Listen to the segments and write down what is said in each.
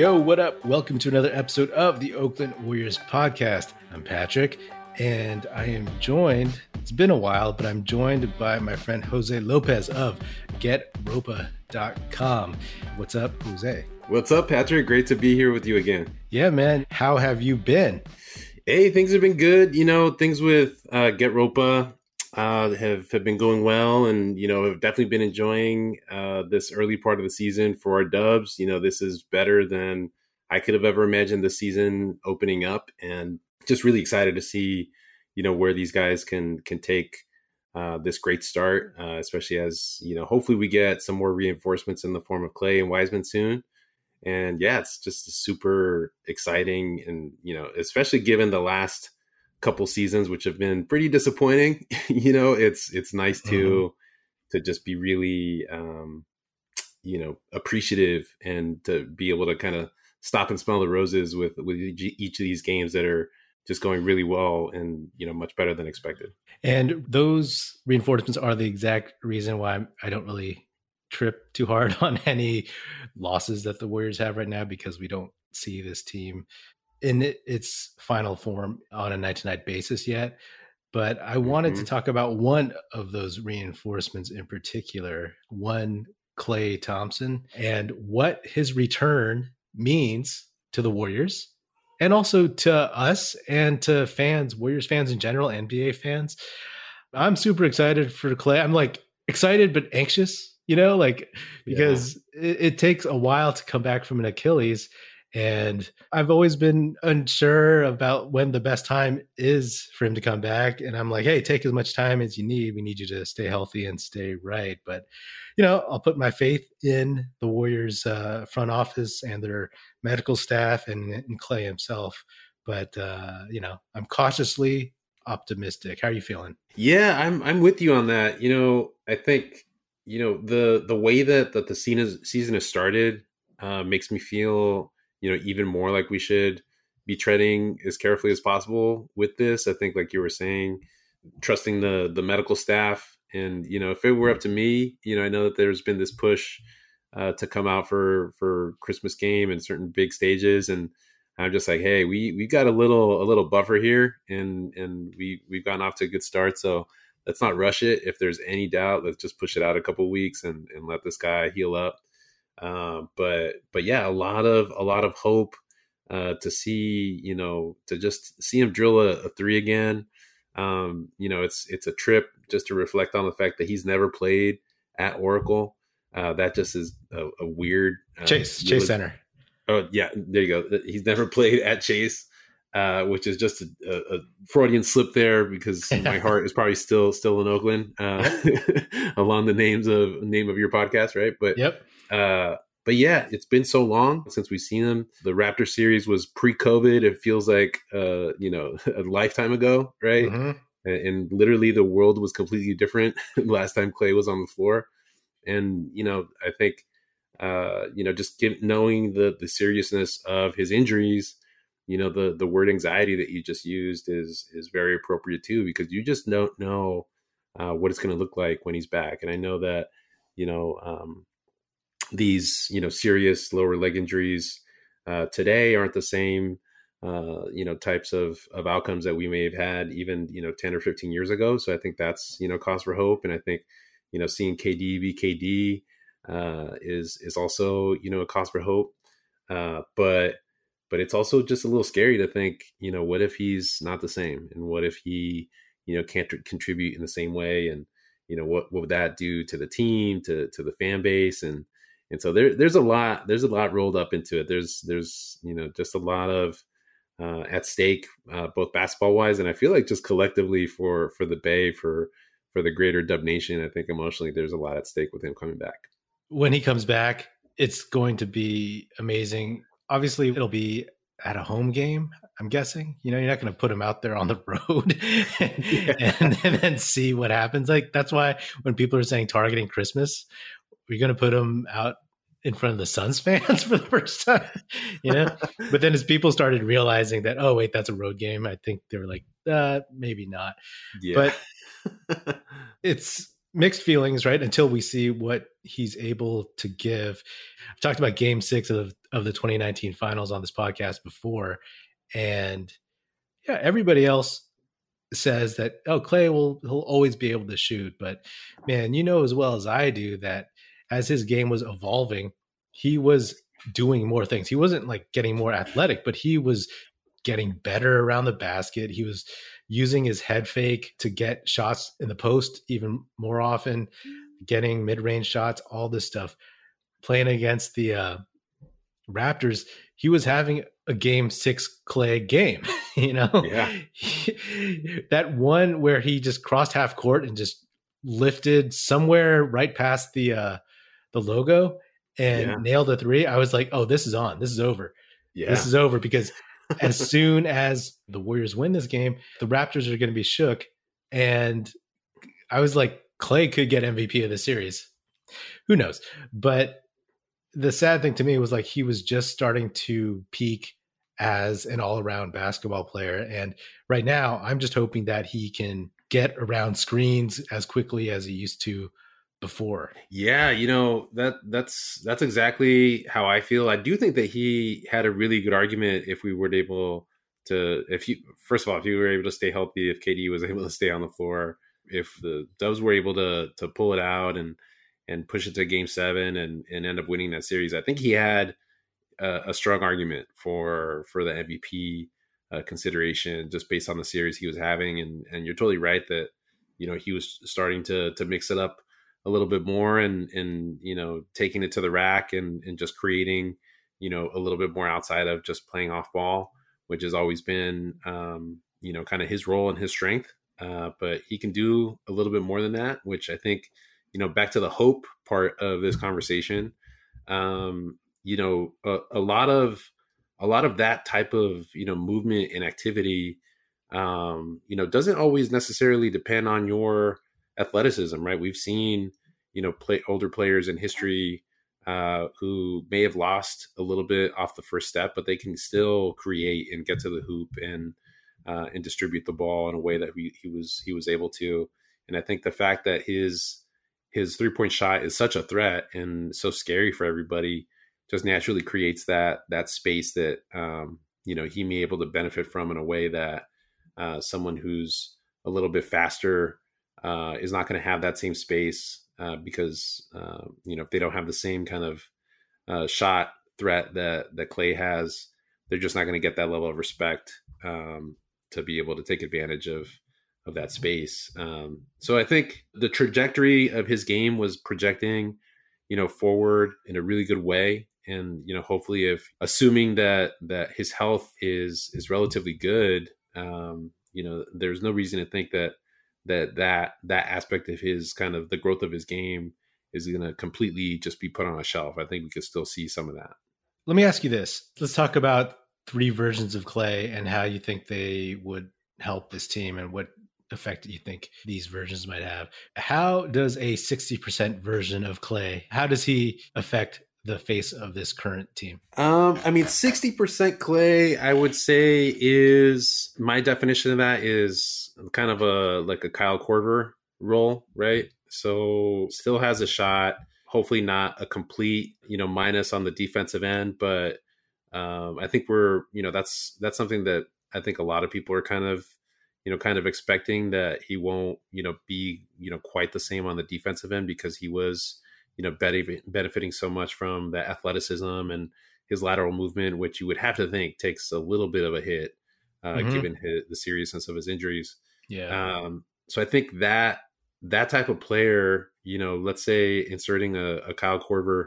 Yo, what up? Welcome to another episode of the Oakland Warriors podcast. I'm Patrick, and I am joined, it's been a while, but I'm joined by my friend Jose Lopez of GetRopa.com. What's up, Jose? What's up, Patrick? Great to be here with you again. Yeah, man. How have you been? Hey, things have been good. You know, things with uh, Get Ropa uh, have have been going well, and you know, have definitely been enjoying uh, this early part of the season for our Dubs. You know, this is better than I could have ever imagined the season opening up, and just really excited to see, you know, where these guys can can take uh, this great start, uh, especially as you know, hopefully we get some more reinforcements in the form of Klay and Wiseman soon. And yeah, it's just super exciting, and you know, especially given the last couple seasons which have been pretty disappointing you know it's it's nice to mm-hmm. to just be really um you know appreciative and to be able to kind of stop and smell the roses with with each of these games that are just going really well and you know much better than expected and those reinforcements are the exact reason why i don't really trip too hard on any losses that the warriors have right now because we don't see this team in its final form on a night to night basis yet. But I wanted mm-hmm. to talk about one of those reinforcements in particular, one Klay Thompson, and what his return means to the Warriors and also to us and to fans, Warriors fans in general, NBA fans. I'm super excited for Klay. I'm like excited but anxious, you know, like because yeah. it, it takes a while to come back from an Achilles and I've always been unsure about when the best time is for him to come back. And I'm like, hey, take as much time as you need. We need you to stay healthy and stay right. But, you know, I'll put my faith in the Warriors uh, front office and their medical staff and, and Klay himself. But, uh, you know, I'm cautiously optimistic. How are you feeling? Yeah, I'm I'm with you on that. You know, I think you know the the way that that the season season has started uh, makes me feel you know even more like we should be treading as carefully as possible with this. I think, like you were saying, trusting the the medical staff, and you know, if it were up to me, you know, I know that there's been this push uh, to come out for for Christmas game and certain big stages, and I'm just like, hey, we we got a little a little buffer here, and and we we've gotten off to a good start, so let's not rush it. If there's any doubt, let's just push it out a couple weeks and and let this guy heal up. Uh, but but yeah, a lot of a lot of hope uh, to see you know to just see him drill a, a three again. Um, you know, it's it's a trip just to reflect on the fact that he's never played at Oracle. Uh, that just is a, a weird uh, Chase Chase Center. Oh yeah, there you go. He's never played at Chase. Uh, which is just a, a, Freudian slip there because my heart is probably still still in Oakland, uh, along the names of name of your podcast, right? But yep, uh, but yeah, it's been so long since we've seen them. The Raptor series was pre-COVID. It feels like uh, you know a lifetime ago, right? Mm-hmm. And, and, literally, the world was completely different last time Klay was on the floor. And you know, I think uh, you know just get, knowing the the seriousness of his injuries. You know, the the word anxiety that you just used is is very appropriate too because you just don't know uh, what it's going to look like when he's back. And I know that you know um, these you know serious lower leg injuries uh, today aren't the same uh, you know types of of outcomes that we may have had even you know 10 or 15 years ago. So i think that's you know cause for hope. And i think you know seeing kd be kd uh, is is also you know a cause for hope. Uh, but but it's also just a little scary to think you know what if he's not the same? And what if he you know can't contribute in the same way? And you know what, what would that do to the team to to the fan base? And and so there, there's a lot there's a lot rolled up into it. There's there's you know just a lot of uh, at stake uh, both basketball wise and i feel like just collectively for for the bay for for the greater dub nation i think emotionally there's a lot at stake with him coming back. When he comes back it's going to be amazing obviously it'll be at a home game i'm guessing you know you're not going to put him out there on the road and, yeah. and, and, then see what happens like that's why when people are saying targeting christmas we're going to put him out in front of the Suns fans for the first time, you know. but then as people started realizing that, oh wait, that's a road game, I think they were like, uh, maybe not. Yeah. But it's mixed feelings, right? Until we see what he's able to give. I've talked about game six of, of the 2019 finals on this podcast before. And yeah, everybody else says that, oh, Klay will he'll always be able to shoot. But man, you know as well as I do that as his game was evolving, he was doing more things. He wasn't like getting more athletic, but he was getting better around the basket. He was using his head fake to get shots in the post even more often, getting mid range shots, all this stuff. Playing against the uh, Raptors, he was having a game six klay game. you know, yeah. that one where he just crossed half court and just lifted somewhere right past the uh, the logo and yeah. nailed a three. I was like, oh, this is on. This is over. Yeah. This is over because as soon as the Warriors win this game, the Raptors are going to be shook. And I was like, Klay could get MVP of the series. Who knows? But the sad thing to me was like he was just starting to peak as an all around basketball player. And right now, I'm just hoping that he can get around screens as quickly as he used to before. Yeah, you know, that that's that's exactly how I feel. I do think that he had a really good argument if we were able to if you first of all, if you were able to stay healthy, if KD was able to stay on the floor, if the Dubs were able to to pull it out and and push it to game 7 and and end up winning that series. I think he had a, a strong argument for for the MVP uh, consideration just based on the series he was having and and you're totally right that you know he was starting to to mix it up a little bit more and and you know taking it to the rack and and just creating you know a little bit more outside of just playing off ball which has always been um, you know kind of his role and his strength uh, but he can do a little bit more than that which i think you know back to the hope part of this conversation um, you know a, a lot of a lot of that type of you know movement and activity um, you know doesn't always necessarily depend on your athleticism, right? We've seen, you know, play older players in history uh, who may have lost a little bit off the first step, but they can still create and get to the hoop and uh, and distribute the ball in a way that he, he was he was able to. And I think the fact that his his three point shot is such a threat and so scary for everybody just naturally creates that that space that um, you know he may be able to benefit from in a way that uh, someone who's a little bit faster uh, is not going to have that same space uh, because uh, you know if they don't have the same kind of uh, shot threat that that Klay has, they're just not going to get that level of respect um, to be able to take advantage of of that space. Um, so I think the trajectory of his game was projecting, you know, forward in a really good way. And you know, hopefully, if assuming that that his health is is relatively good, um, you know, there's no reason to think that that that that aspect of his kind of the growth of his game is going to completely just be put on a shelf. I think we could still see some of that. Let me ask you this. Let's talk about three versions of Klay and how you think they would help this team and what effect you think these versions might have. How does a 60% version of Klay, how does he affect the face of this current team? Um, I mean, 60% Klay, I would say is my definition of that is kind of a like a Kyle Korver role, right? So still has a shot, hopefully not a complete, you know, minus on the defensive end, but um, I think we're, you know, that's that's something that I think a lot of people are kind of, you know, kind of expecting that he won't, you know, be, you know, quite the same on the defensive end because he was you know, benefiting so much from the athleticism and his lateral movement, which you would have to think takes a little bit of a hit, uh, mm-hmm. given his, the seriousness of his injuries. Yeah. Um, so I think that that type of player, you know, let's say inserting a, a Kyle Korver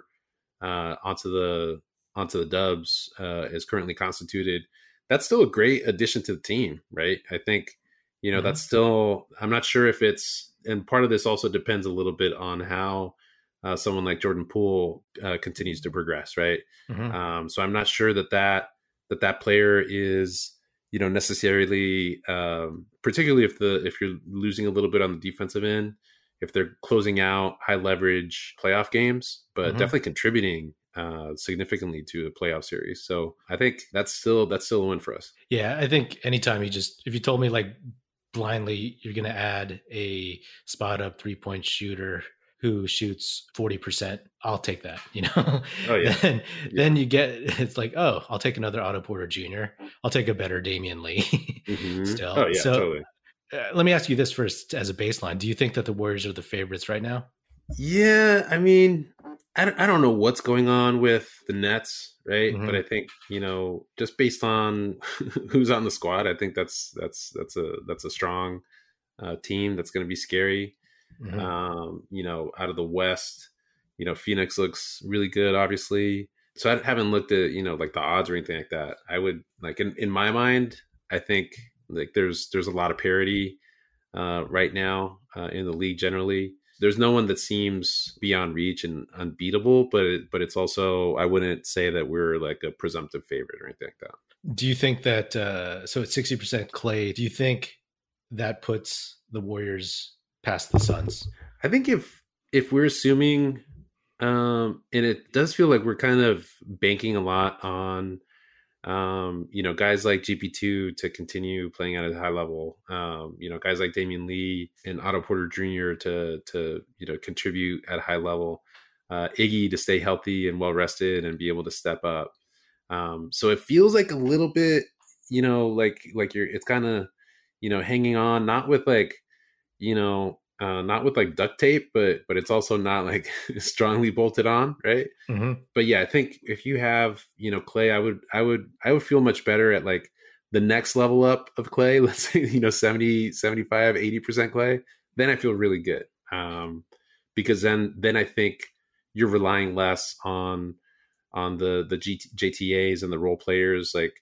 uh, onto the onto the Dubs uh, is currently constituted. That's still a great addition to the team, right? I think, you know, mm-hmm. that's still. I'm not sure if it's, and part of this also depends a little bit on how uh, someone like Jordan Poole uh, continues to progress, right? Mm-hmm. Um, so I'm not sure that that that that player is you know necessarily um, particularly if the if you're losing a little bit on the defensive end if they're closing out high leverage playoff games but mm-hmm. definitely contributing uh, significantly to a playoff series so i think that's still that's still a win for us yeah i think anytime you just if you told me like blindly you're going to add a spot up three point shooter who shoots 40%, I'll take that, you know? Oh, yeah. then, yeah. then you get, it's like, oh, I'll take another Otto Porter Jr. I'll take a better Damion Lee mm-hmm. still. Oh, yeah, so, totally. Uh, let me ask you this first as a baseline. Do you think that the Warriors are the favorites right now? Yeah. I mean, I don't, I don't know what's going on with the Nets, right? Mm-hmm. But I think, you know, just based on who's on the squad, I think that's, that's, that's a, that's a strong uh, team that's going to be scary. Mm-hmm. Um, you know, out of the West, you know, Phoenix looks really good, obviously. So I haven't looked at, you know, like the odds or anything like that. I would like in, in my mind, I think like there's there's a lot of parity uh, right now uh, in the league generally. There's no one that seems beyond reach and unbeatable, but it, but it's also I wouldn't say that we're like a presumptive favorite or anything like that. Do you think that uh, so it's sixty percent Klay? Do you think that puts the Warriors past the Suns. I think if if we're assuming, um, and it does feel like we're kind of banking a lot on, um, you know, guys like GP two to continue playing at a high level. Um, you know, guys like Damion Lee and Otto Porter Jr. to to you know contribute at a high level. Uh, Iggy to stay healthy and well rested and be able to step up. Um, so it feels like a little bit, you know, like like you're it's kind of you know hanging on, not with like you know, uh, not with like duct tape, but but it's also not like strongly bolted on, right? Mm-hmm. But yeah, I think if you have you know klay, I would I would I would feel much better at like the next level up of klay. Let's say you know 70, 75, 80 percent Klay. Then I feel really good um, because then then I think you're relying less on on the the GT, JTAs and the role players like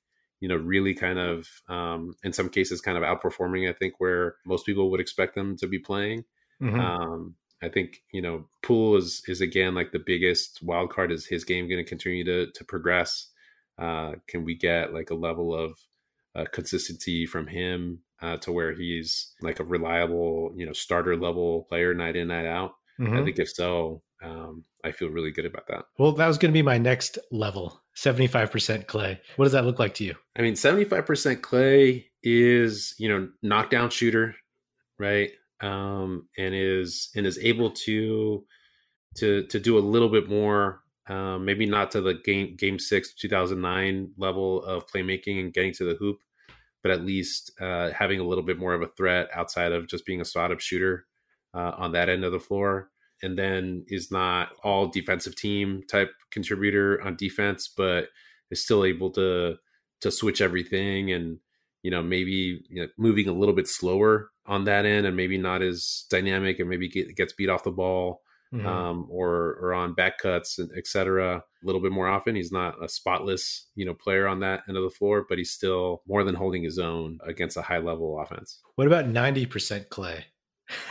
you know, really kind of, um, in some cases, kind of outperforming, I think, where most people would expect them to be playing. Mm-hmm. Um, I think, you know, Poole is, is again like the biggest wild card. Is his game going to continue to, to progress? Uh, can we get like a level of uh, consistency from him uh, to where he's like a reliable, you know, starter level player night in, night out? Mm-hmm. I think if so, um, I feel really good about that. Well, that was going to be my next level 75% klay. What does that look like to you? I mean, 75% klay is, you know, knockdown shooter, right? Um, and is and is able to to to do a little bit more um, maybe not to the game game six 2009 level of playmaking and getting to the hoop but at least uh, having a little bit more of a threat outside of just being a spot up shooter uh, on that end of the floor and then is not all defensive team type contributor on defense, but is still able to to switch everything and you know maybe you know, moving a little bit slower on that end and maybe not as dynamic and maybe get, gets beat off the ball mm-hmm. um, or or on back cuts and etc. A little bit more often. He's not a spotless you know player on that end of the floor, but he's still more than holding his own against a high level offense. What about ninety percent Klay?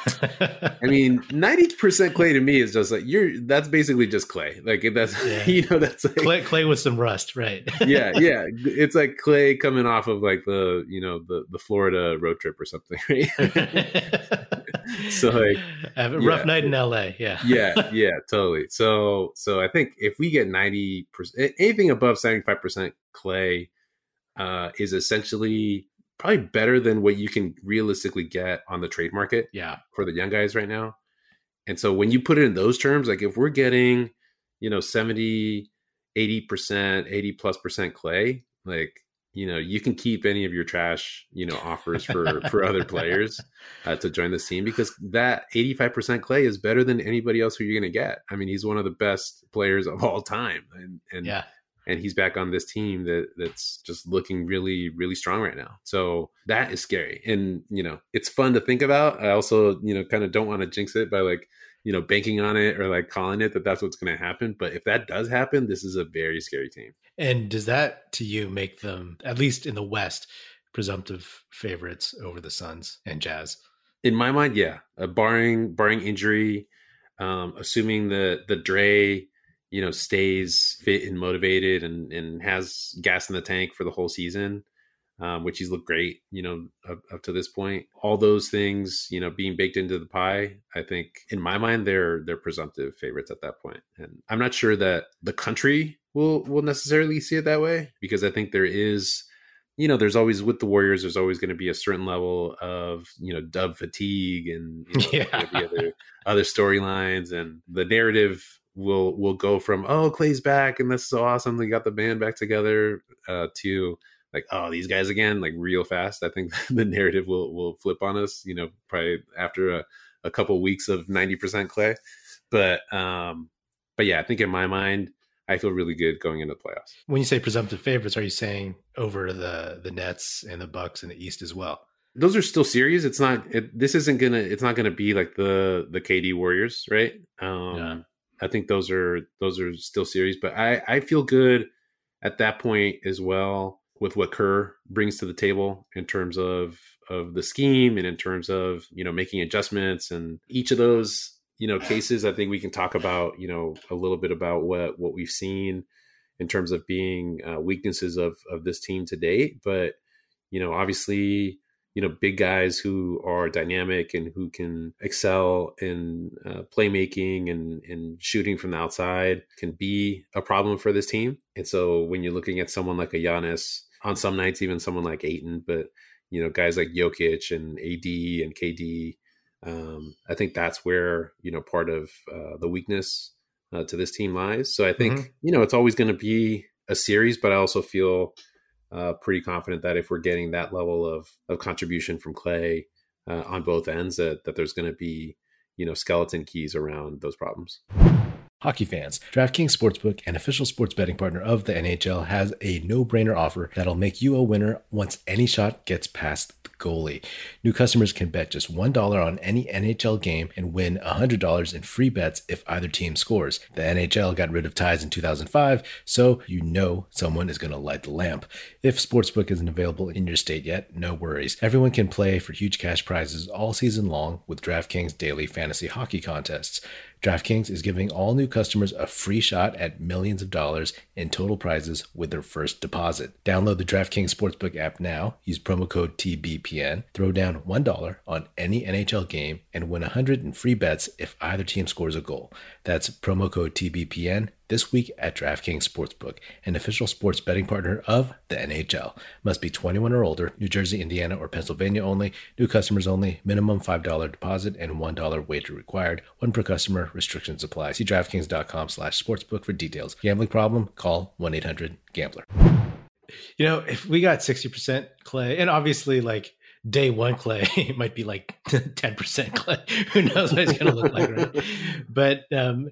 I mean, ninety percent klay to me is just like you're. That's basically just klay. Like that's yeah. you know that's like Klay, Klay with some rust, right? yeah, yeah. It's like klay coming off of like the you know the the Florida road trip or something, right? so like Have a rough yeah. night in L.A. Yeah, yeah, yeah, totally. So so I think if we get ninety percent, anything above seventy five percent klay uh, is essentially probably better than what you can realistically get on the trade market. Yeah. For the young guys right now. And so when you put it in those terms, like if we're getting, you know, 70, 80%, 80 plus percent klay, like, you know, you can keep any of your trash, you know, offers for for other players uh, to join this team because that 85% klay is better than anybody else who you're going to get. I mean, he's one of the best players of all time. And, and yeah and he's back on this team that that's just looking really really strong right now. So that is scary. And you know it's fun to think about. I also you know kind of don't want to jinx it by like you know banking on it or like calling it that that's what's going to happen. But if that does happen this is a very scary team. And does that to you make them at least in the west presumptive favorites over the suns and jazz? In my mind yeah. Uh, barring barring injury um assuming the the dre you know stays fit and motivated and and has gas in the tank for the whole season um, which he's looked great you know up, up, to this point all those things you know being baked into the pie i think in my mind they're they're presumptive favorites at that point and i'm not sure that the country will will necessarily see it that way because i think there is you know, there's always with the Warriors, there's always going to be a certain level of you know dub fatigue and you know, yeah. other other storylines, and the narrative will will go from oh Klay's back and this is so awesome, they got the band back together, uh, to like oh these guys again, like real fast. I think the narrative will will flip on us, you know, probably after a, a couple weeks of ninety percent Klay, but um, but yeah, I think in my mind I feel really good going into the playoffs. When you say presumptive favorites, are you saying over the the Nets and the Bucks in the East as well? Those are still series. It's not. It, this isn't gonna. It's not gonna be like the the KD Warriors, right? Um, yeah. I think those are those are still series, but I I feel good at that point as well with what Kerr brings to the table in terms of of the scheme and in terms of you know making adjustments. And each of those you know cases i think we can talk about you know a little bit about what what we've seen in terms of being uh, weaknesses of of this team to date. But you know obviously you know big guys who are dynamic and who can excel in uh, playmaking and and shooting from the outside can be a problem for this team and so when you're looking at someone like a Giannis on some nights even someone like Ayton but you know guys like Jokic and AD and KD um, I think that's where you know part of uh, the weakness uh, to this team lies. So I think mm-hmm. you know it's always going to be a series, but I also feel uh, pretty confident that if we're getting that level of of contribution from Klay uh, on both ends, that that there's going to be you know skeleton keys around those problems. Hockey fans, DraftKings Sportsbook, an official sports betting partner of the NHL, has a no brainer offer that'll make you a winner once any shot gets past the goalie. New customers can bet just $1 on any NHL game and win $100 in free bets if either team scores. The NHL got rid of ties in 2005, so you know someone is going to light the lamp. If Sportsbook isn't available in your state yet, no worries. Everyone can play for huge cash prizes all season long with DraftKings daily fantasy hockey contests. DraftKings is giving all new customers a free shot at millions of dollars in total prizes with their first deposit. Download the DraftKings Sportsbook app now, use promo code TBPN, throw down $1 on any NHL game, and win 100 in free bets if either team scores a goal. That's promo code TBPN this week at DraftKings Sportsbook, an official sports betting partner of the NHL. Must be 21 or older, New Jersey, Indiana, or Pennsylvania only. New customers only. Minimum $5 deposit and $1 wager required. One per customer. Restrictions apply. See DraftKings.com slash sportsbook for details. Gambling problem? Call 1-800-GAMBLER. You know, if we got 60% Klay, and obviously like day one Klay might be like 10% klay Who knows what it's going to look like, right? But um,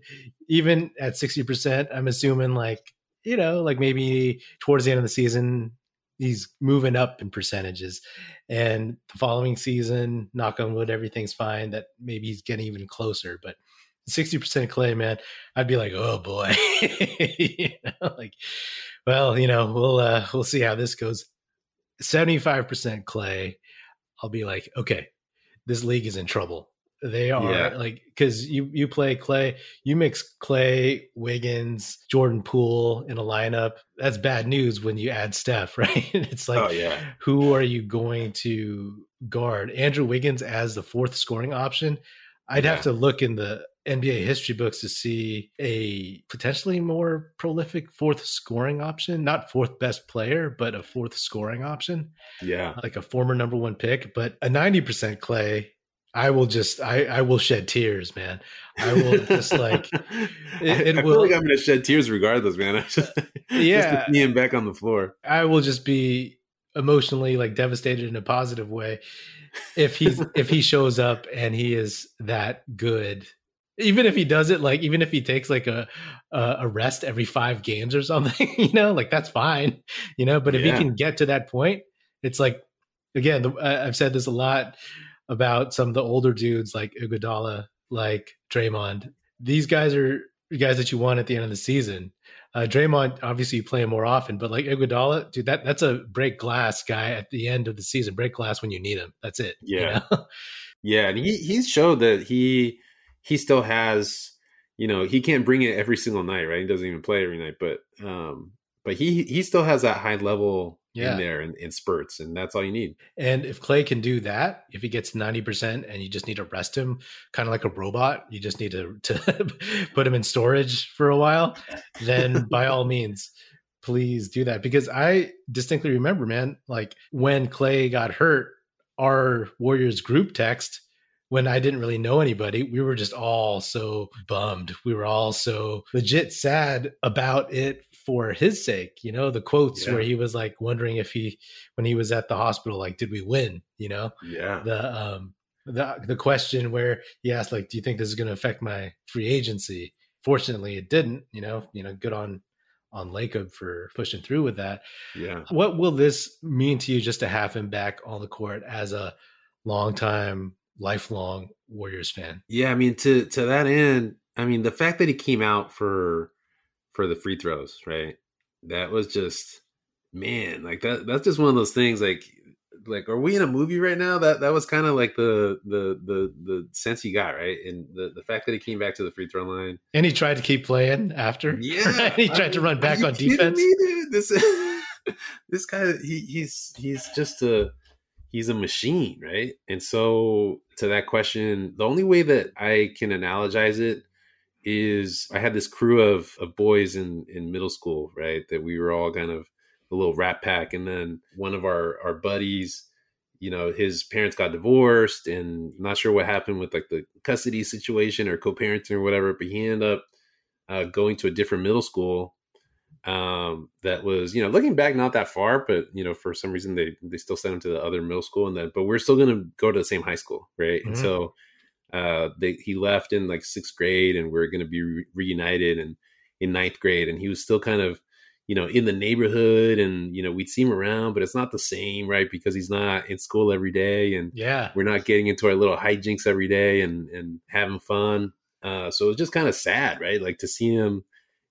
even at 60%, I'm assuming like, you know, like maybe towards the end of the season, he's moving up in percentages. And the following season, knock on wood, everything's fine. That maybe he's getting even closer. But 60% klay man, I'd be like, oh boy. you know, like, well, you know, we'll uh, we'll see how this goes. 75% Klay, I'll be like, okay, this league is in trouble. They are yeah. like because you you play Klay, you mix Klay, Wiggins, Jordan Poole in a lineup. That's bad news when you add Steph, right? it's like, oh, yeah. who are you going to guard? Andrew Wiggins as the fourth scoring option. I'd yeah. have to look in the NBA history books to see a potentially more prolific fourth scoring option, not fourth best player, but a fourth scoring option. Yeah. Like a former number one pick, but a 90% Klay I will just I I will shed tears, man. I will just like it, it I will. like I'm going to shed tears regardless, man. I just, yeah, just him back on the floor. I will just be emotionally like devastated in a positive way if he's if he shows up and he is that good. Even if he does it, like even if he takes like a a rest every five games or something, you know, like that's fine, you know. But if yeah. he can get to that point, it's like again, the, I've said this a lot about some of the older dudes like Iguodala, like Draymond. These guys are guys that you want at the end of the season. Uh, Draymond, obviously, you play him more often, but like Iguodala, dude, that that's a break glass guy at the end of the season. Break glass when you need him. That's it. Yeah, you know? yeah, and he he's showed that he he still has, you know, he can't bring it every single night, right? He doesn't even play every night, but um, but he he still has that high level yeah. in there in, in, spurts, and that's all you need. And if klay can do that, if he gets ninety percent, and you just need to rest him, kind of like a robot, you just need to to put him in storage for a while, then by all means. please do that because I distinctly remember, man, like when Klay got hurt, our Warriors group text when I didn't really know anybody, we were just all so bummed. We were all so legit sad about it for his sake. You know, the quotes yeah. where he was like wondering if he, when he was at the hospital, like, did we win? You know, yeah. The um, the the question where he asked, like, do you think this is going to affect my free agency? Fortunately, it didn't. You know, you know, good on on Lacob for pushing through with that. Yeah. What will this mean to you just to have him back on the court as a longtime lifelong Warriors fan. Yeah, I mean to to that end, I mean the fact that he came out for for the free throws, right? That was just man, like that that's just one of those things like like are we in a movie right now? That that was kind of like the the the the sense he got, right? And the the fact that he came back to the free throw line. And he tried to keep playing after. Yeah. he tried I mean, to run back on defense. Me, this this guy he he's he's just a he's a machine, right? And so to that question, the only way that I can analogize it is I had this crew of, of boys in, in middle school, right? That we were all kind of a little rat pack. And then one of our, our buddies, you know, his parents got divorced and I'm not sure what happened with like the custody situation or co-parenting or whatever, but he ended up uh, going to a different middle school um, that was you know looking back not that far, but you know for some reason they they still sent him to the other middle school, and then but we're still going to go to the same high school, right? Mm-hmm. And so uh, they, he left in like sixth grade, and we are going to be re- reunited and in ninth grade, and he was still kind of you know in the neighborhood, and you know we'd see him around, but it's not the same, right? Because he's not in school every day, and yeah, we're not getting into our little hijinks every day and and having fun. Uh, so it was just kind of sad, right? Like to see him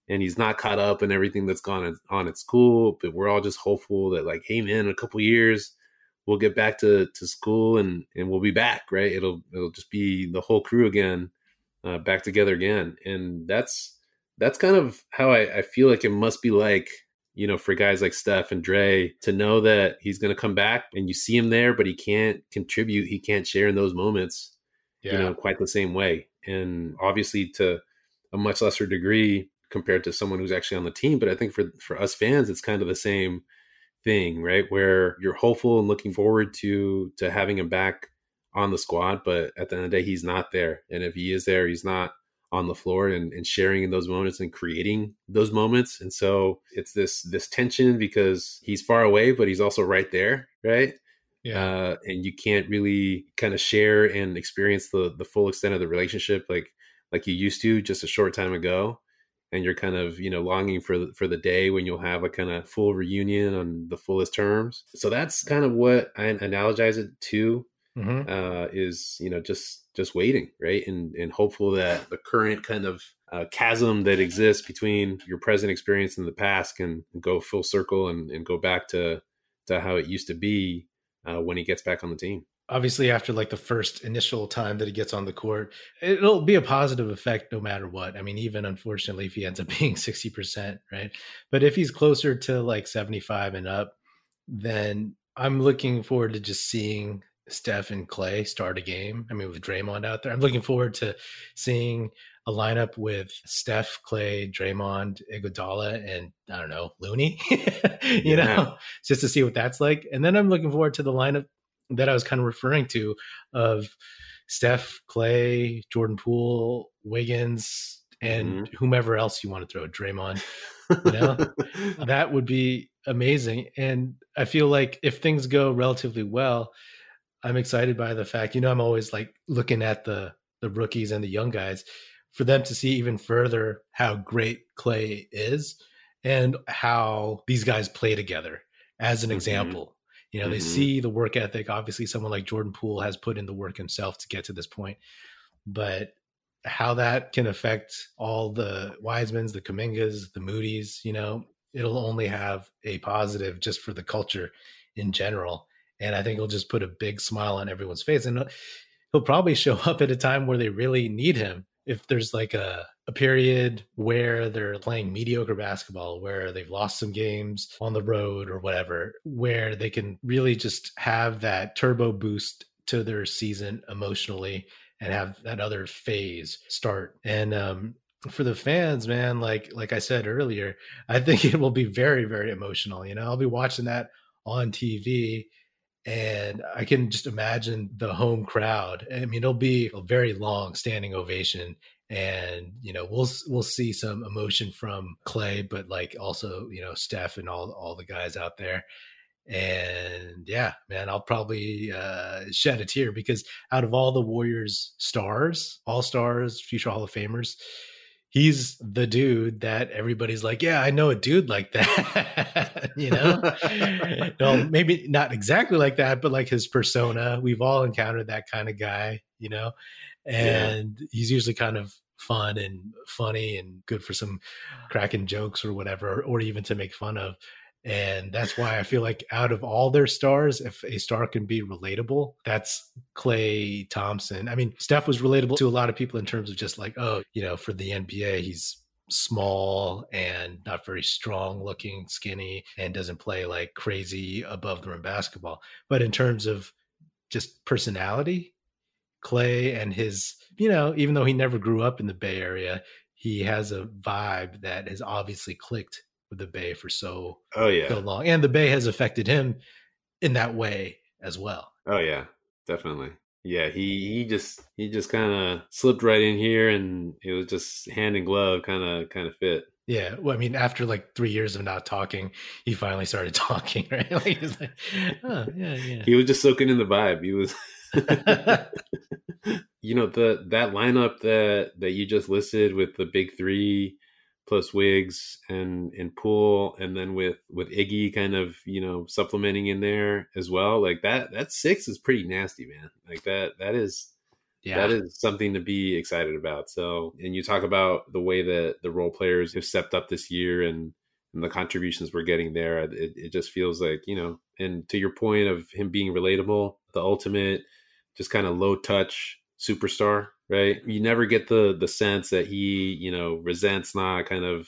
and he's not caught up in everything that's gone on at school. But we're all just hopeful that like, hey man, in a couple years we'll get back to to school and and we'll be back, right? It'll it'll just be the whole crew again, uh, back together again, and that's that's kind of how I, I feel like it must be like you know, for guys like Steph and Dre to know that he's going to come back and you see him there, but he can't contribute, he can't share in those moments, yeah. you know, quite the same way. And obviously, to a much lesser degree, compared to someone who's actually on the team. But I think for for us fans, it's kind of the same thing, right? Where you're hopeful and looking forward to to having him back on the squad, but at the end of the day, he's not there. And if he is there, he's not on the floor and, and sharing in those moments and creating those moments. And so it's this this tension because he's far away, but he's also right there, right? Yeah. Uh, and you can't really kind of share and experience the the full extent of the relationship like like you used to just a short time ago and you're kind of you know longing for the, for the day when you'll have a kind of full reunion on the fullest terms. So that's kind of what I analogize it to. Mm-hmm. Uh, is you know just just waiting right and and hopeful that the current kind of uh, chasm that exists between your present experience and the past can go full circle and, and go back to to how it used to be uh, when he gets back on the team obviously after like the first initial time that he gets on the court it'll be a positive effect no matter what i mean even unfortunately if he ends up being 60% right but if he's closer to like 75 and up then i'm looking forward to just seeing steph and klay start a game i mean with draymond out there i'm looking forward to seeing a lineup with Steph, Klay, Draymond, Iguodala, and I don't know Looney. you yeah. know, just to see what that's like. And then I'm looking forward to the lineup that I was kind of referring to of Steph, Klay, Jordan Poole, Wiggins, and mm-hmm. whomever else you want to throw, Draymond. You know, that would be amazing. And I feel like if things go relatively well, I'm excited by the fact, you know, I'm always like looking at the the rookies and the young guys for them to see even further how great Klay is and how these guys play together as an mm-hmm. example you know, mm-hmm. they see the work ethic. Obviously, someone like Jordan Poole has put in the work himself to get to this point. But how that can affect all the Wisemans, the Kumingas, the Moody's, you know, it'll only have a positive just for the culture in general. And I think it'll just put a big smile on everyone's face. And he'll probably show up at a time where they really need him if there's like a, a period where they're playing mediocre basketball, where they've lost some games on the road or whatever, where they can really just have that turbo boost to their season emotionally and have that other phase start. And um, for the fans, man, like like I said earlier, I think it will be very very emotional. You know, I'll be watching that on TV and I can just imagine the home crowd. I mean, it'll be a very long standing ovation, and you know, we'll we'll see some emotion from Klay, but like also you know Steph and all all the guys out there. And yeah, man, I'll probably uh, shed a tear because out of all the Warriors stars, all stars, future Hall of Famers, he's the dude that everybody's like, yeah, I know a dude like that. you know, no, maybe not exactly like that, but like his persona. We've all encountered that kind of guy, you know, and yeah. he's usually kind of fun and funny and good for some cracking jokes or whatever, or even to make fun of. And that's why I feel like out of all their stars, if a star can be relatable, that's Klay Thompson. I mean, Steph was relatable to a lot of people in terms of just like, oh, you know, for the NBA, he's small and not very strong looking, skinny, and doesn't play like crazy above the rim basketball. But in terms of just personality, Klay and his, you know, even though he never grew up in the Bay Area, he has a vibe that has obviously clicked with the Bay for so oh yeah so long, and the Bay has affected him in that way as well. Oh yeah, definitely. Yeah, he he just he just kind of slipped right in here, and it was just hand and glove, kind of kind of fit. Yeah, well, I mean, after like three years of not talking, he finally started talking, right? Like, like oh, yeah, yeah. He was just soaking in the vibe. He was, you know, the that lineup that that you just listed with the big three, plus Wigs and and Poole, and then with with Iggy kind of you know supplementing in there as well. Like that that six is pretty nasty, man. Like that that is yeah. that is something to be excited about. So, and you talk about the way that the role players have stepped up this year and and the contributions we're getting there. It, it just feels like you know, and to your point of him being relatable, the ultimate, just kind of low touch superstar right? You never get the the sense that he, you know, resents not kind of,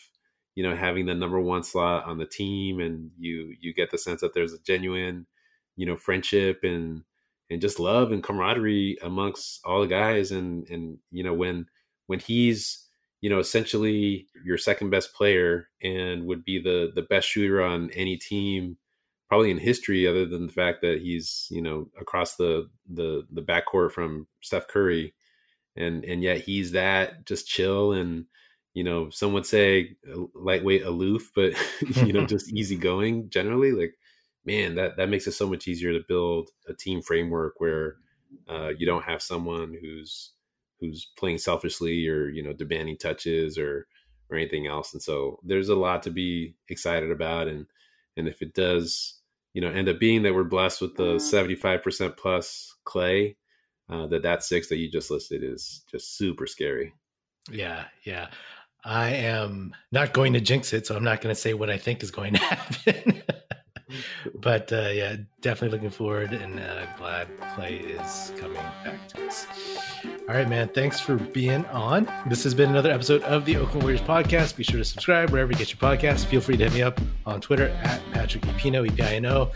you know, having the number one slot on the team, and you you get the sense that there's a genuine, you know, friendship and and just love and camaraderie amongst all the guys, and and you know when when he's you know essentially your second best player and would be the the best shooter on any team probably in history other than the fact that he's you know across the the the backcourt from Steph Curry. And and yet he's that just chill and you know some would say lightweight aloof but you know just easygoing generally. Like man that that makes it so much easier to build a team framework where uh, you don't have someone who's who's playing selfishly or you know demanding touches or or anything else. And so there's a lot to be excited about. And and if it does you know end up being that we're blessed with the 75% plus klay uh, that that six that you just listed is just super scary. Yeah, yeah. I am not going to jinx it, so I'm not going to say what I think is going to happen. But uh, yeah, definitely looking forward and uh, glad Klay is coming back to us. All right, man. Thanks for being on. This has been another episode of the Oakland Warriors podcast. Be sure to subscribe wherever you get your podcast. Feel free to hit me up on Twitter at Patrick Epino, E-P-I-N-O.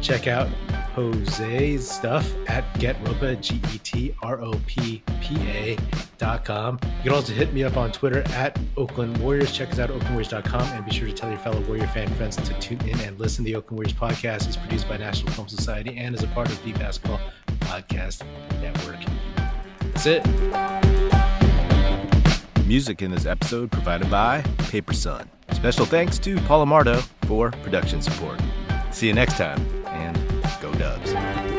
Check out Jose's stuff at GetRopa, G E T R O P P A dot com. You can also hit me up on Twitter at Oakland Warriors. Check us out at oaklandwarriors.com and be sure to tell your fellow Warrior fan friends to tune in and listen. The Oakland Warriors podcast is produced by National Film Society and is a part of the Basketball Podcast Network. That's it. Music in this episode provided by Paper Sun. Special thanks to Paul Amardo for production support. See you next time, go Dubs.